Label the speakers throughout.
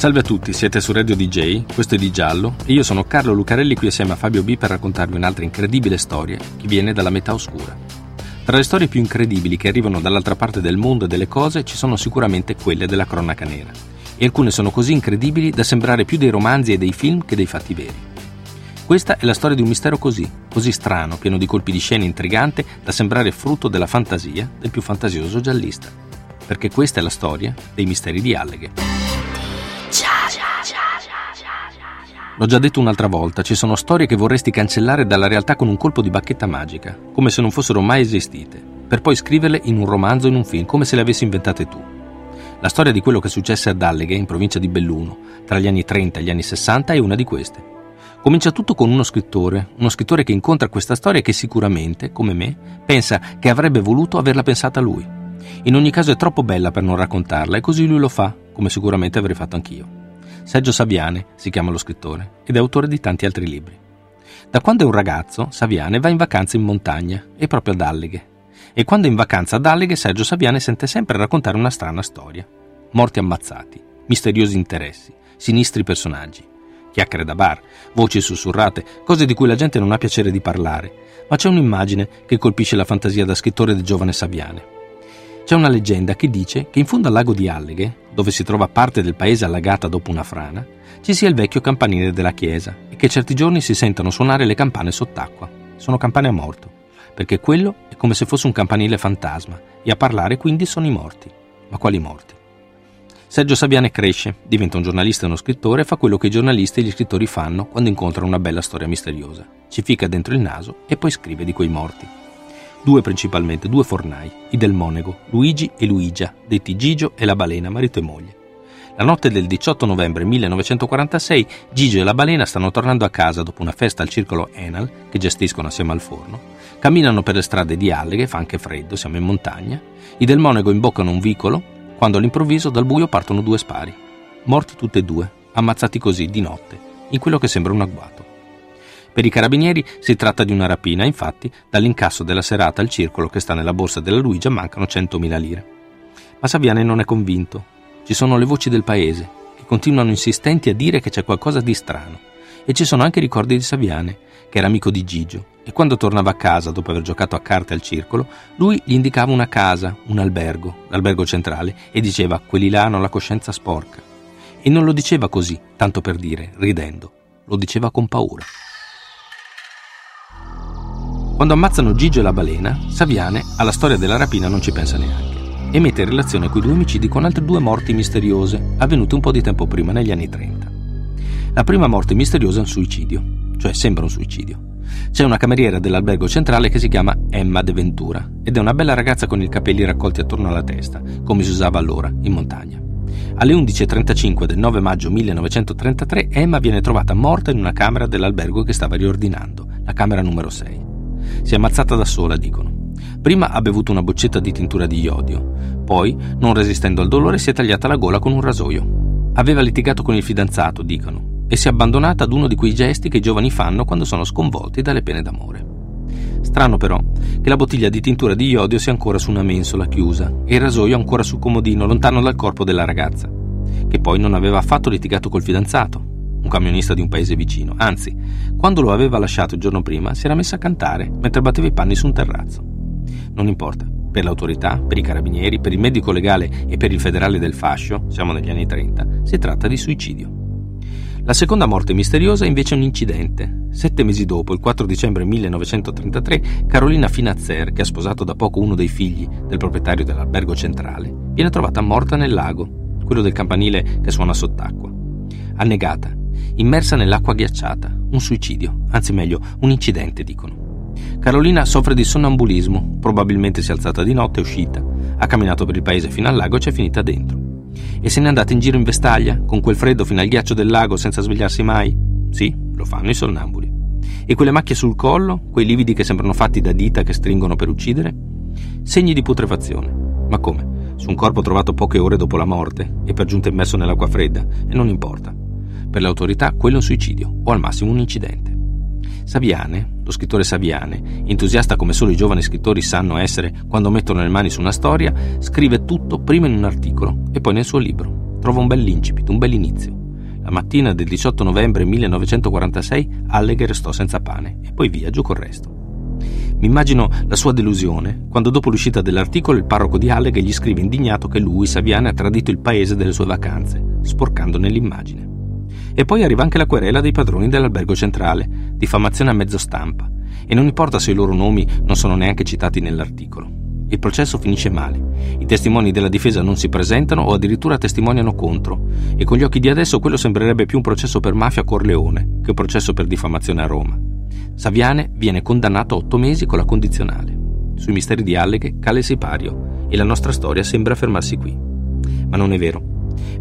Speaker 1: Salve a tutti, siete su Radio DJ, questo è Di Giallo e io sono Carlo Lucarelli qui assieme a Fabio B per raccontarvi un'altra incredibile storia che viene dalla metà oscura. Tra le storie più incredibili che arrivano dall'altra parte del mondo e delle cose ci sono sicuramente quelle della cronaca nera. E alcune sono così incredibili da sembrare più dei romanzi e dei film che dei fatti veri. Questa è la storia di un mistero così, così strano, pieno di colpi di scena intrigante, da sembrare frutto della fantasia del più fantasioso giallista. Perché questa è la storia dei misteri di Alleghe. L'ho già detto un'altra volta, ci sono storie che vorresti cancellare dalla realtà con un colpo di bacchetta magica, come se non fossero mai esistite, per poi scriverle in un romanzo o in un film, come se le avessi inventate tu. La storia di quello che successe ad Alleghe, in provincia di Belluno, tra gli anni 30 e gli anni 60, è una di queste. Comincia tutto con uno scrittore, uno scrittore che incontra questa storia e che sicuramente, come me, pensa che avrebbe voluto averla pensata lui. In ogni caso è troppo bella per non raccontarla e così lui lo fa, come sicuramente avrei fatto anch'io. Sergio Saviane si chiama lo scrittore ed è autore di tanti altri libri. Da quando è un ragazzo, Saviane va in vacanza in montagna e proprio ad Alleghe. E quando è in vacanza ad Alleghe, Sergio Saviane sente sempre raccontare una strana storia. Morti ammazzati, misteriosi interessi, sinistri personaggi chiacchiere da bar, voci sussurrate, cose di cui la gente non ha piacere di parlare, ma c'è un'immagine che colpisce la fantasia da scrittore del giovane Saviane. C'è una leggenda che dice che in fondo al lago di Alleghe, dove si trova parte del paese allagata dopo una frana, ci sia il vecchio campanile della chiesa e che certi giorni si sentano suonare le campane sott'acqua. Sono campane a morto, perché quello è come se fosse un campanile fantasma e a parlare quindi sono i morti. Ma quali morti? Sergio Saviane cresce, diventa un giornalista e uno scrittore e fa quello che i giornalisti e gli scrittori fanno quando incontrano una bella storia misteriosa. Ci fica dentro il naso e poi scrive di quei morti. Due principalmente, due fornai, i del Monego, Luigi e Luigia, detti Gigio e la balena, marito e moglie. La notte del 18 novembre 1946 Gigio e la balena stanno tornando a casa dopo una festa al circolo Enal, che gestiscono assieme al forno. Camminano per le strade di Alleghe, fa anche freddo, siamo in montagna. I del Monego imboccano un vicolo quando all'improvviso dal buio partono due spari. Morti tutti e due, ammazzati così di notte, in quello che sembra un agguato. Per i carabinieri si tratta di una rapina, infatti dall'incasso della serata al circolo che sta nella borsa della Luigia mancano 100.000 lire. Ma Saviane non è convinto. Ci sono le voci del paese, che continuano insistenti a dire che c'è qualcosa di strano. E ci sono anche i ricordi di Saviane, che era amico di Gigio, e quando tornava a casa dopo aver giocato a carte al circolo, lui gli indicava una casa, un albergo, l'albergo centrale, e diceva quelli là hanno la coscienza sporca. E non lo diceva così, tanto per dire, ridendo, lo diceva con paura. Quando ammazzano Gigio e la balena, Saviane alla storia della rapina non ci pensa neanche e mette in relazione quei due omicidi con altre due morti misteriose, avvenute un po' di tempo prima, negli anni 30. La prima morte misteriosa è un suicidio, cioè sembra un suicidio. C'è una cameriera dell'albergo centrale che si chiama Emma De Ventura ed è una bella ragazza con i capelli raccolti attorno alla testa, come si usava allora in montagna. Alle 11.35 del 9 maggio 1933 Emma viene trovata morta in una camera dell'albergo che stava riordinando, la camera numero 6. Si è ammazzata da sola, dicono. Prima ha bevuto una boccetta di tintura di iodio, poi, non resistendo al dolore, si è tagliata la gola con un rasoio. Aveva litigato con il fidanzato, dicono, e si è abbandonata ad uno di quei gesti che i giovani fanno quando sono sconvolti dalle pene d'amore. Strano però che la bottiglia di tintura di iodio sia ancora su una mensola chiusa e il rasoio ancora sul comodino lontano dal corpo della ragazza, che poi non aveva affatto litigato col fidanzato, un camionista di un paese vicino, anzi, quando lo aveva lasciato il giorno prima si era messa a cantare mentre batteva i panni su un terrazzo. Non importa, per l'autorità, per i carabinieri, per il medico legale e per il federale del fascio, siamo negli anni 30, si tratta di suicidio. La seconda morte misteriosa è invece un incidente. Sette mesi dopo, il 4 dicembre 1933, Carolina Finazzer, che ha sposato da poco uno dei figli del proprietario dell'albergo centrale, viene trovata morta nel lago, quello del campanile che suona sott'acqua. Annegata, immersa nell'acqua ghiacciata, un suicidio, anzi meglio, un incidente, dicono. Carolina soffre di sonnambulismo, probabilmente si è alzata di notte, è uscita, ha camminato per il paese fino al lago e ci è finita dentro. E se n'è andata in giro in vestaglia, con quel freddo fino al ghiaccio del lago senza svegliarsi mai? Sì, lo fanno i sonnambuli. E quelle macchie sul collo, quei lividi che sembrano fatti da dita che stringono per uccidere? Segni di putrefazione. Ma come? Su un corpo trovato poche ore dopo la morte e per giunta immerso nell'acqua fredda? E non importa. Per le autorità quello è un suicidio o al massimo un incidente. Saviane, lo scrittore Saviane, entusiasta come solo i giovani scrittori sanno essere quando mettono le mani su una storia, scrive tutto prima in un articolo e poi nel suo libro. Trova un bel incipit, un bel inizio. La mattina del 18 novembre 1946 Alleghe restò senza pane e poi via giù col resto. Mi immagino la sua delusione quando dopo l'uscita dell'articolo il parroco di Alleghe gli scrive indignato che lui, Saviane, ha tradito il paese delle sue vacanze, sporcandone l'immagine. E poi arriva anche la querela dei padroni dell'albergo centrale, diffamazione a mezzo stampa, e non importa se i loro nomi non sono neanche citati nell'articolo. Il processo finisce male. I testimoni della difesa non si presentano o addirittura testimoniano contro, e con gli occhi di adesso quello sembrerebbe più un processo per mafia a Corleone che un processo per diffamazione a Roma. Saviane viene condannato a otto mesi con la condizionale. Sui misteri di Alleghe cala il sipario e la nostra storia sembra fermarsi qui. Ma non è vero,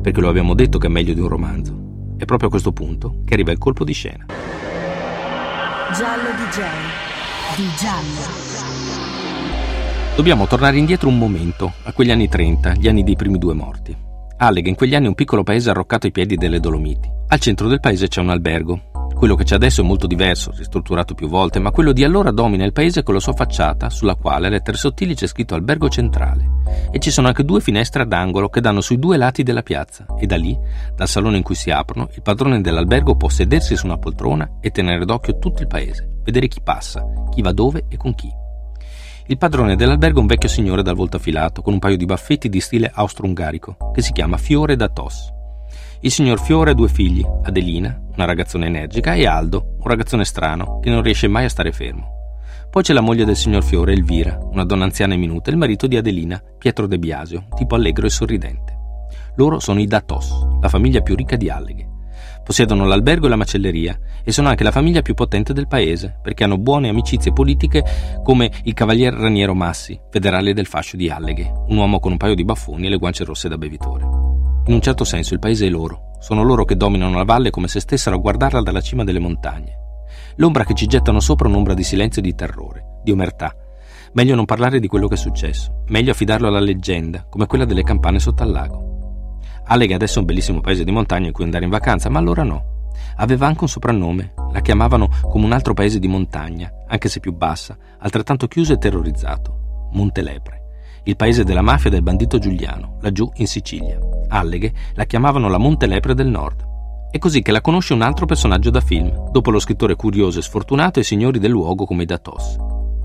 Speaker 1: perché lo abbiamo detto che è meglio di un romanzo. È proprio a questo punto che arriva il colpo di scena.
Speaker 2: Giallo DJ. Di giallo.
Speaker 1: Dobbiamo tornare indietro un momento, a quegli anni 30, gli anni dei primi due morti. Allega in quegli anni un piccolo paese arroccato ai piedi delle Dolomiti. Al centro del paese c'è un albergo. Quello che c'è adesso è molto diverso, ristrutturato più volte, ma quello di allora domina il paese con la sua facciata, sulla quale a lettere sottili c'è scritto albergo centrale. E ci sono anche due finestre ad angolo che danno sui due lati della piazza. E da lì, dal salone in cui si aprono, il padrone dell'albergo può sedersi su una poltrona e tenere d'occhio tutto il paese, vedere chi passa, chi va dove e con chi. Il padrone dell'albergo è un vecchio signore dal volto affilato, con un paio di baffetti di stile austro-ungarico, che si chiama Fiore da Tos. Il signor Fiore ha due figli, Adelina, una ragazzona energica, e Aldo, un ragazzone strano, che non riesce mai a stare fermo. Poi c'è la moglie del signor Fiore, Elvira, una donna anziana e minuta, e il marito di Adelina, Pietro De Biasio, tipo allegro e sorridente. Loro sono i Datos, la famiglia più ricca di Alleghe. Possiedono l'albergo e la macelleria e sono anche la famiglia più potente del paese perché hanno buone amicizie politiche come il cavalier Raniero Massi, federale del fascio di Alleghe, un uomo con un paio di baffoni e le guance rosse da bevitore. In un certo senso il paese è loro, sono loro che dominano la valle come se stessero a guardarla dalla cima delle montagne. L'ombra che ci gettano sopra è un'ombra di silenzio e di terrore, di omertà. Meglio non parlare di quello che è successo, meglio affidarlo alla leggenda, come quella delle campane sotto al lago. Allega adesso è un bellissimo paese di montagna in cui andare in vacanza, ma allora no. Aveva anche un soprannome, la chiamavano come un altro paese di montagna, anche se più bassa, altrettanto chiuso e terrorizzato. Montelepre, il paese della mafia del bandito Giuliano, laggiù in Sicilia. Alleghe la chiamavano la Montelepre del Nord. È così che la conosce un altro personaggio da film, dopo lo scrittore curioso e sfortunato e i signori del luogo come i Datos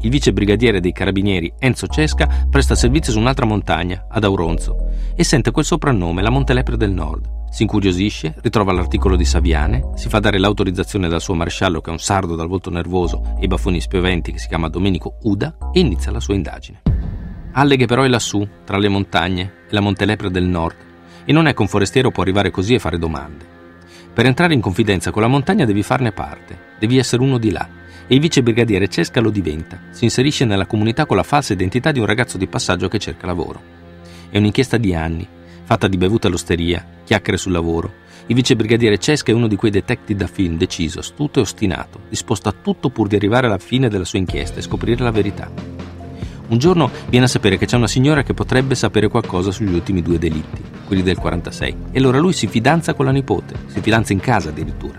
Speaker 1: il vice brigadiere dei carabinieri Enzo Cesca presta servizio su un'altra montagna, ad Auronzo, e sente quel soprannome, la Montelepre del Nord. Si incuriosisce, ritrova l'articolo di Saviane, si fa dare l'autorizzazione dal suo maresciallo che è un sardo dal volto nervoso e i baffoni spioventi che si chiama Domenico Uda e inizia la sua indagine. Alleghe però è lassù, tra le montagne e la Montelepre del Nord, e non è che un forestiero può arrivare così e fare domande. Per entrare in confidenza con la montagna devi farne parte, devi essere uno di là, e il vice brigadiere Cesca lo diventa. Si inserisce nella comunità con la falsa identità di un ragazzo di passaggio che cerca lavoro. È un'inchiesta di anni, fatta di bevute all'osteria, chiacchiere sul lavoro. Il vice brigadiere Cesca è uno di quei detective da film deciso, astuto e ostinato, disposto a tutto pur di arrivare alla fine della sua inchiesta e scoprire la verità. Un giorno viene a sapere che c'è una signora che potrebbe sapere qualcosa sugli ultimi due delitti, quelli del 46, e allora lui si fidanza con la nipote, si fidanza in casa addirittura.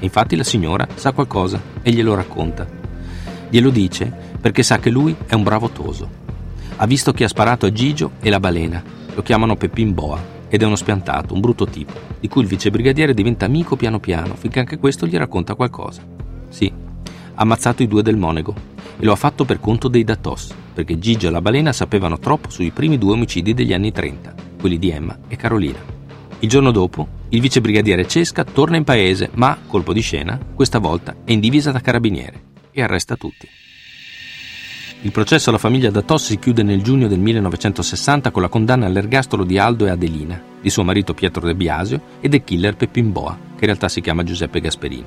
Speaker 1: Infatti la signora sa qualcosa e glielo racconta. Glielo dice perché sa che lui è un bravo toso. Ha visto chi ha sparato a Gigio e la balena. Lo chiamano Peppin Boa ed è uno spiantato, un brutto tipo, di cui il vicebrigadiere diventa amico piano piano finché anche questo gli racconta qualcosa. Sì, ha ammazzato i due del Monego e lo ha fatto per conto dei Datos, perché Gigio e la balena sapevano troppo sui primi due omicidi degli anni 30, quelli di Emma e Carolina. Il giorno dopo, il vice brigadiere Cesca torna in paese, ma, colpo di scena, questa volta è in divisa da carabiniere e arresta tutti. Il processo alla famiglia Datos si chiude nel giugno del 1960 con la condanna all'ergastolo di Aldo e Adelina, di suo marito Pietro De Biasio e del killer Peppin Boa, che in realtà si chiama Giuseppe Gasperini.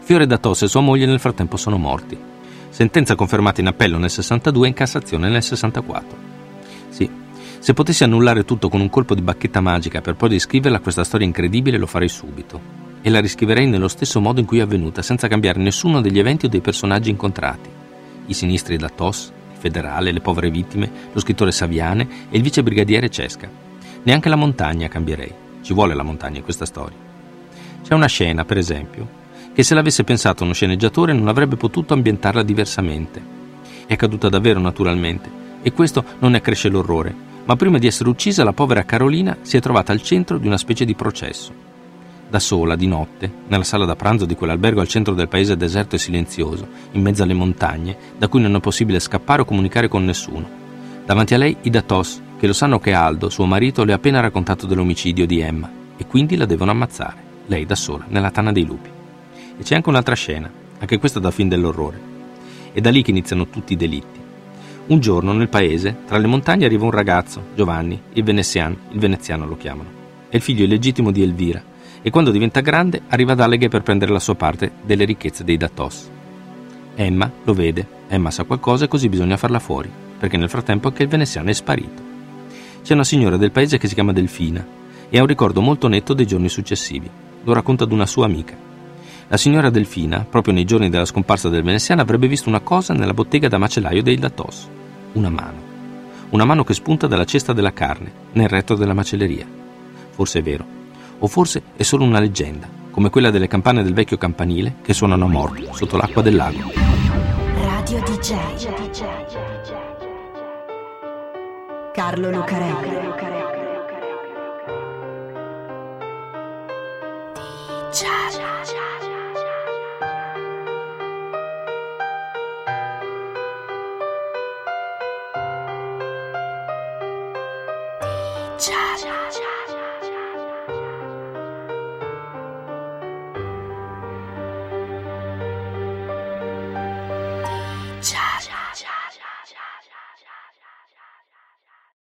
Speaker 1: Fiore Datos e sua moglie nel frattempo sono morti. Sentenza confermata in appello nel 62 e in Cassazione nel 64. Sì, se potessi annullare tutto con un colpo di bacchetta magica per poi descriverla questa storia incredibile lo farei subito. e la riscriverei nello stesso modo in cui è avvenuta, senza cambiare nessuno degli eventi o dei personaggi incontrati. I sinistri da Tos, il federale, le povere vittime, lo scrittore Saviane e il vicebrigadiere Cesca. Neanche la montagna cambierei. Ci vuole la montagna in questa storia. C'è una scena, per esempio, che se l'avesse pensato uno sceneggiatore non avrebbe potuto ambientarla diversamente. È accaduta davvero naturalmente, e questo non ne accresce l'orrore, ma prima di essere uccisa la povera Carolina si è trovata al centro di una specie di processo. Da sola, di notte, nella sala da pranzo di quell'albergo al centro del paese deserto e silenzioso, in mezzo alle montagne, da cui non è possibile scappare o comunicare con nessuno. Davanti a lei i Datos, che lo sanno che Aldo, suo marito, le ha appena raccontato dell'omicidio di Emma, e quindi la devono ammazzare, lei da sola, nella tana dei lupi. E c'è anche un'altra scena, anche questa da film dell'orrore. È da lì che iniziano tutti i delitti. Un giorno nel paese, tra le montagne, arriva un ragazzo, Giovanni, il veneziano, il veneziano lo chiamano. È il figlio illegittimo di Elvira e quando diventa grande arriva ad Alleghe per prendere la sua parte delle ricchezze dei Datos. Emma lo vede, Emma sa qualcosa e così bisogna farla fuori, perché nel frattempo anche il veneziano è sparito. C'è una signora del paese che si chiama Delfina e ha un ricordo molto netto dei giorni successivi. Lo racconta ad una sua amica. La signora Delfina, proprio nei giorni della scomparsa del veneziano, avrebbe visto una cosa nella bottega da macellaio dei Datos. Una mano. Una mano che spunta dalla cesta della carne, nel retro della macelleria. Forse è vero. O forse è solo una leggenda, come quella delle campane del vecchio campanile che suonano a morto sotto l'acqua del lago.
Speaker 2: Radio DJ. Carlo Lucarelli. DJ. 加加加。